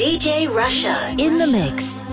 DJ Russia in the mix.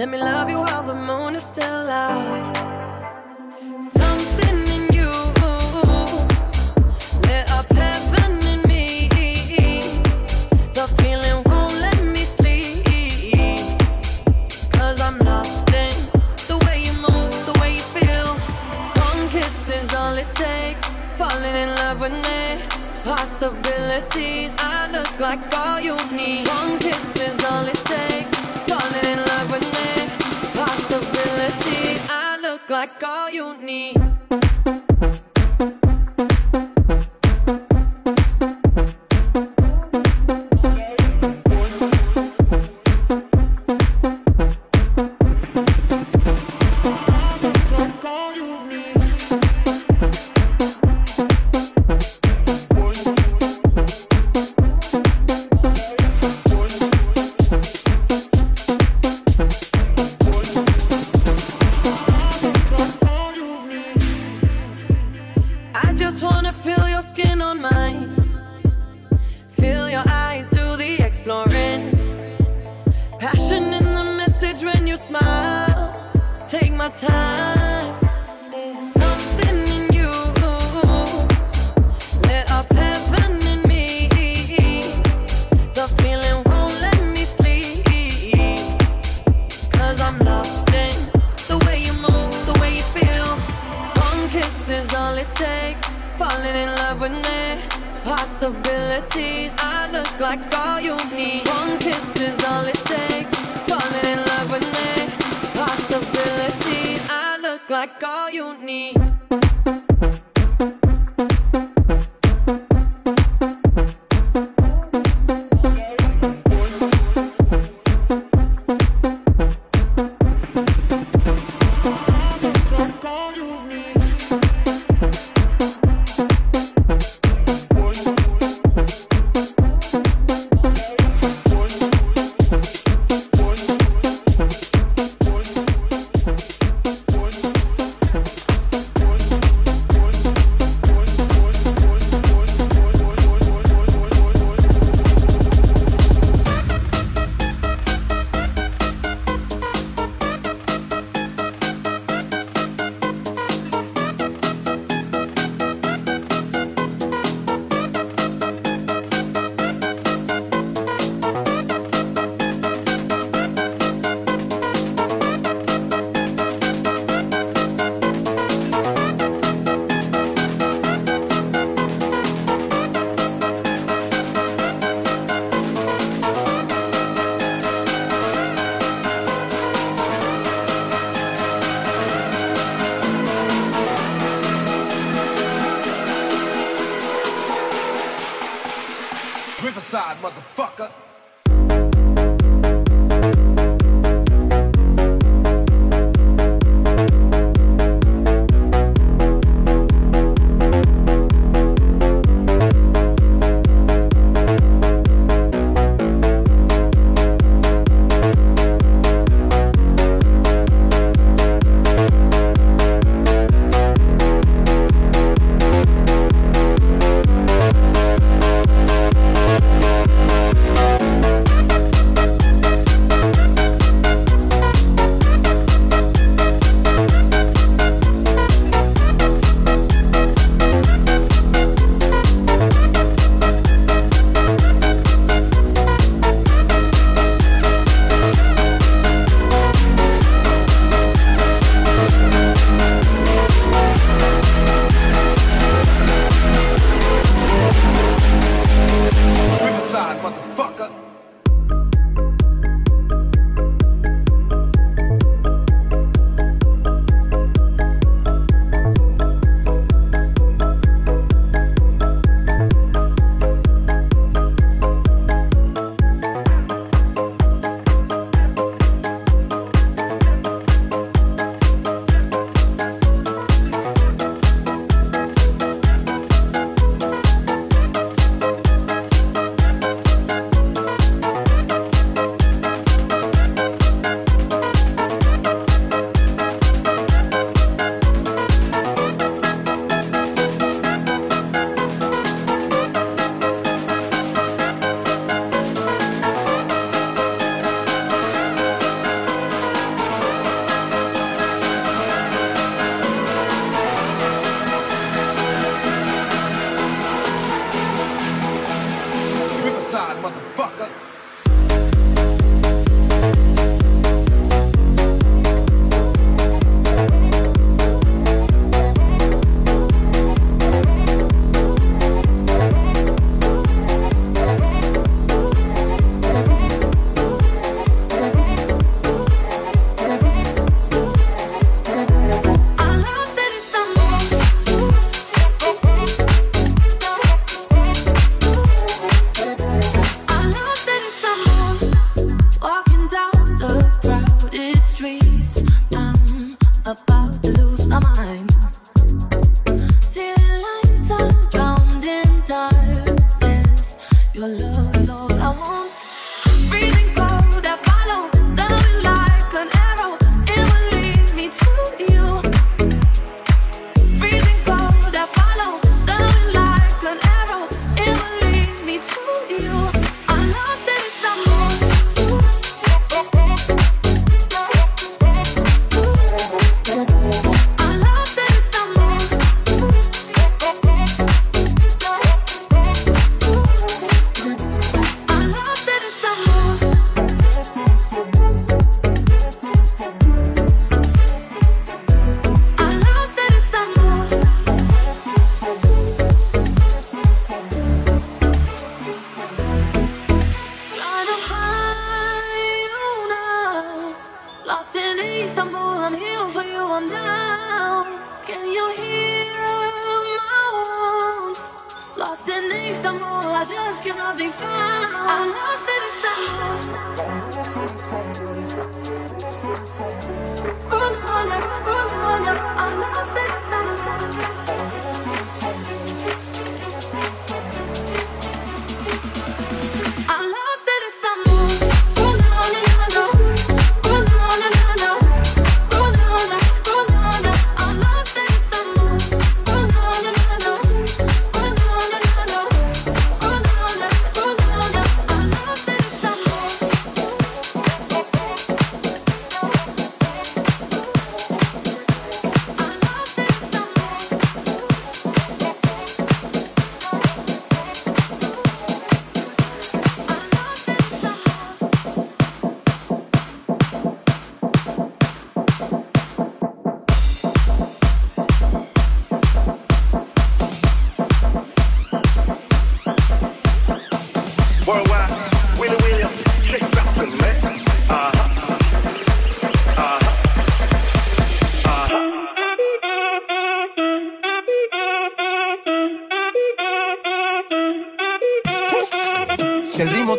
Let me love you while the moon is still out. like all you need.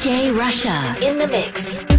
DJ Russia in the mix.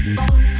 Bye.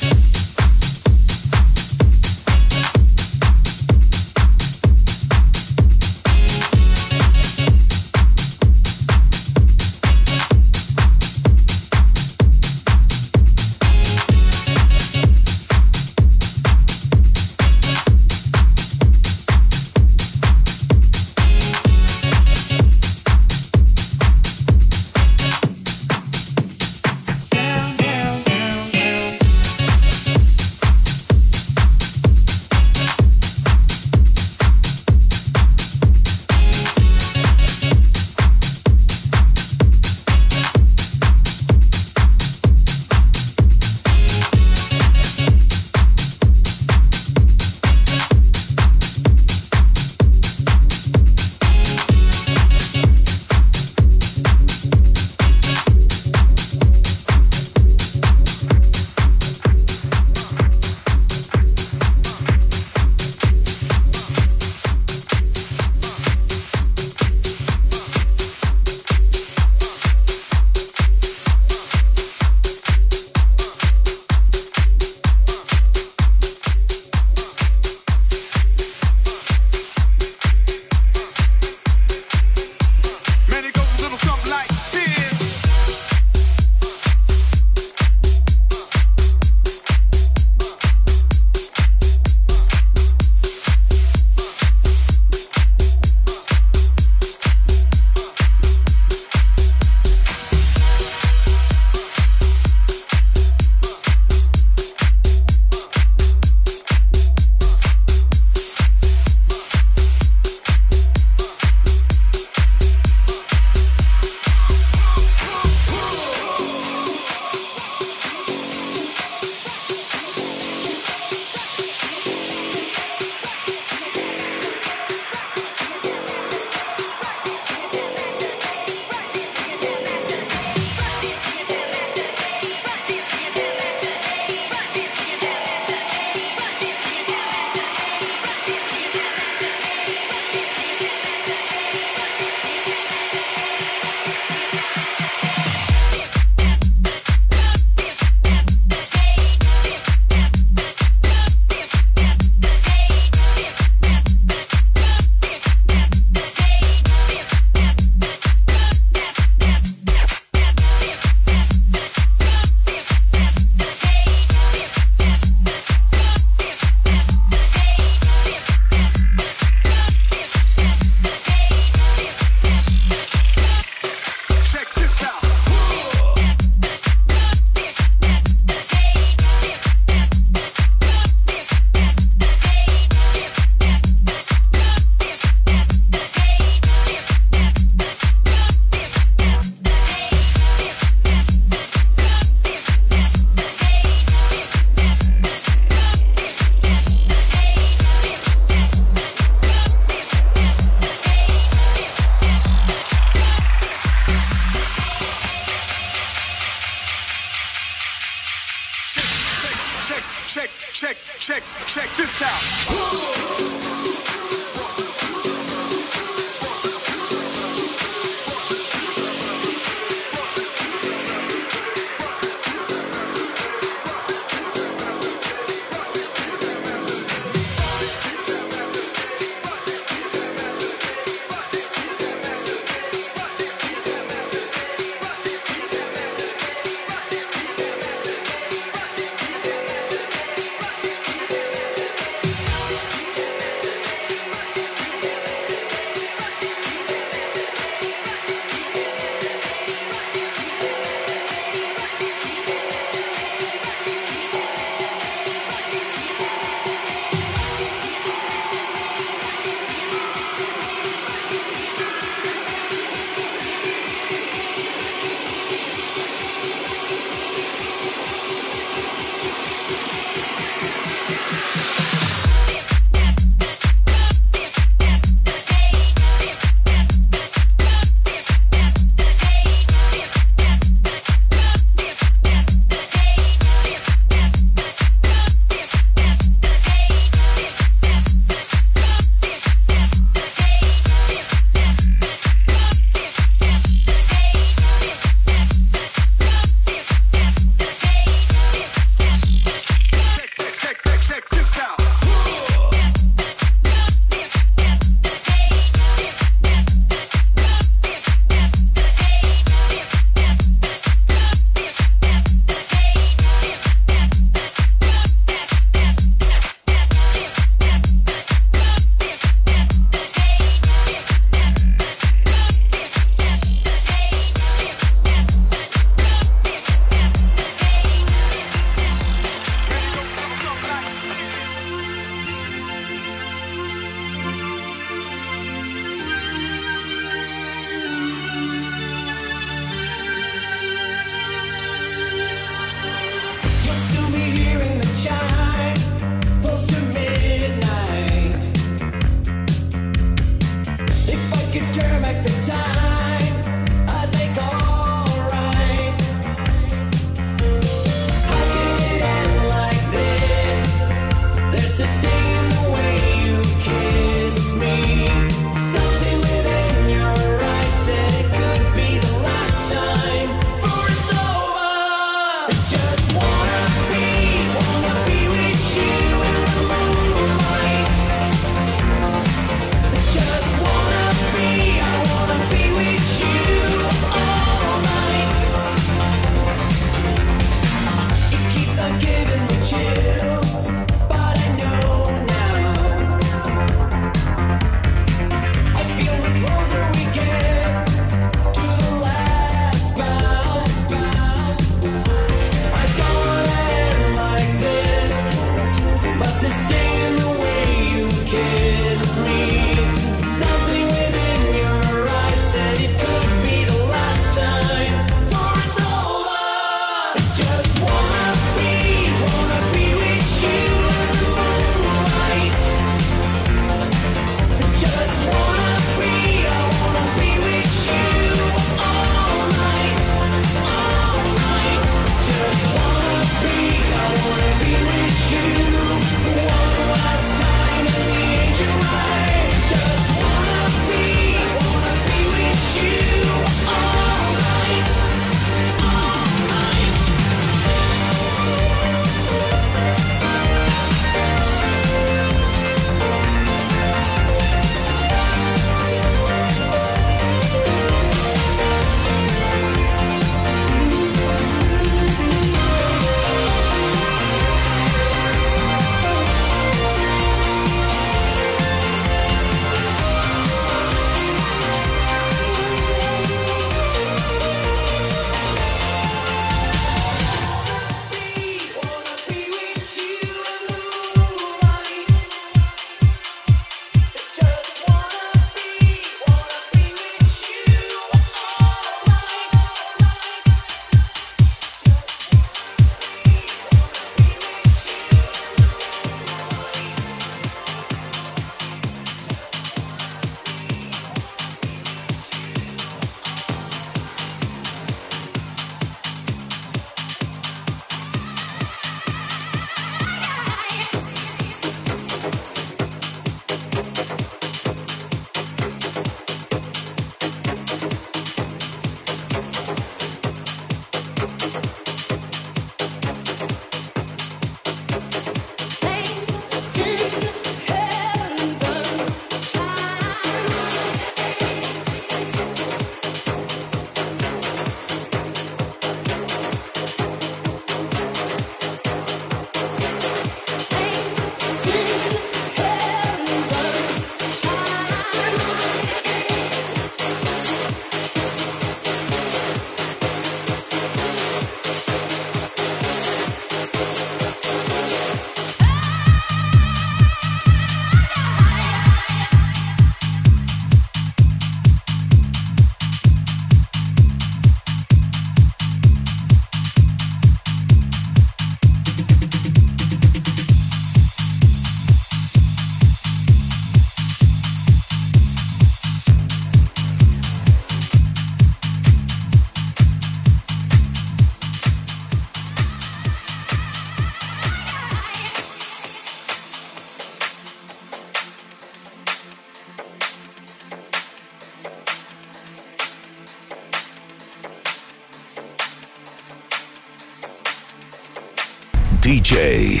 DJ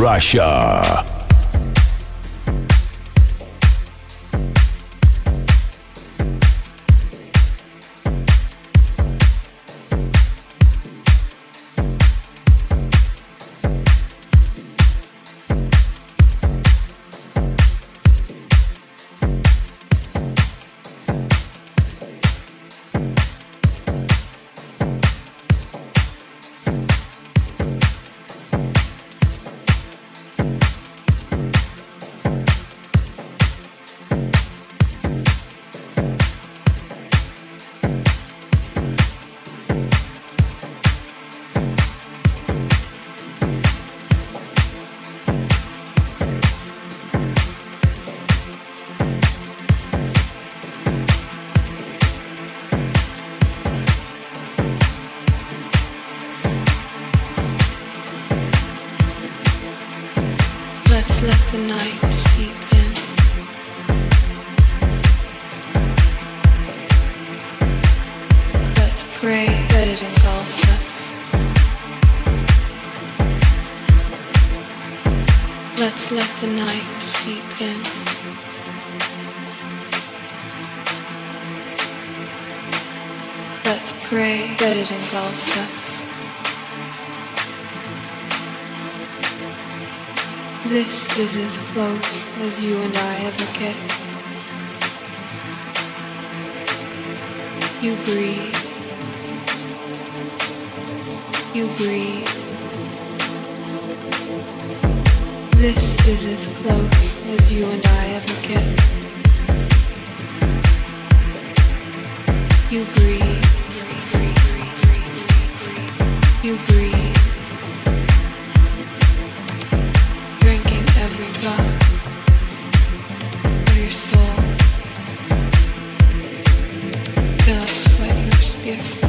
Russia. Close as you and I ever get. You breathe. You breathe. This is as close as you and I ever get. You breathe. You breathe. Spirit.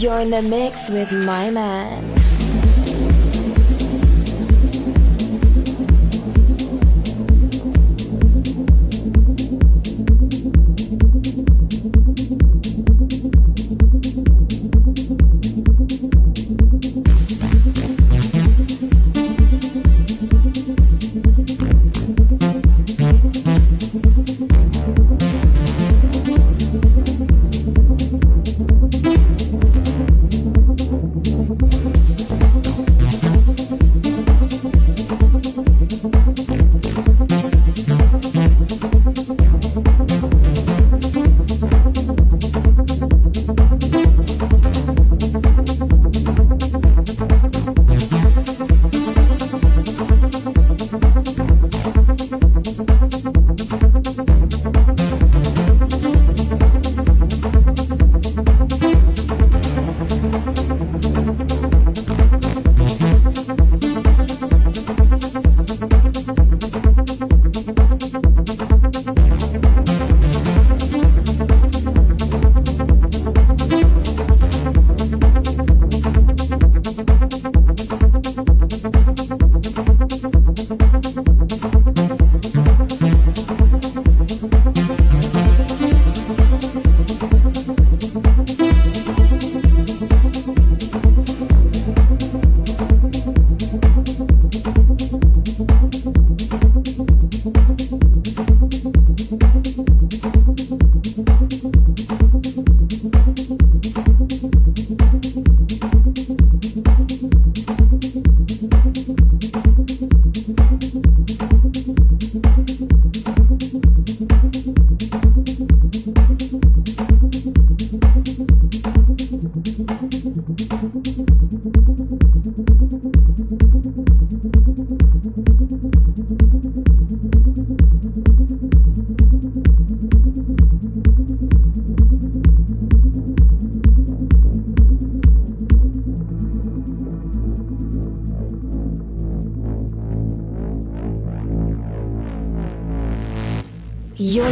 You're in the mix with my man.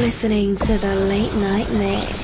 Listening to the Late Night Mix.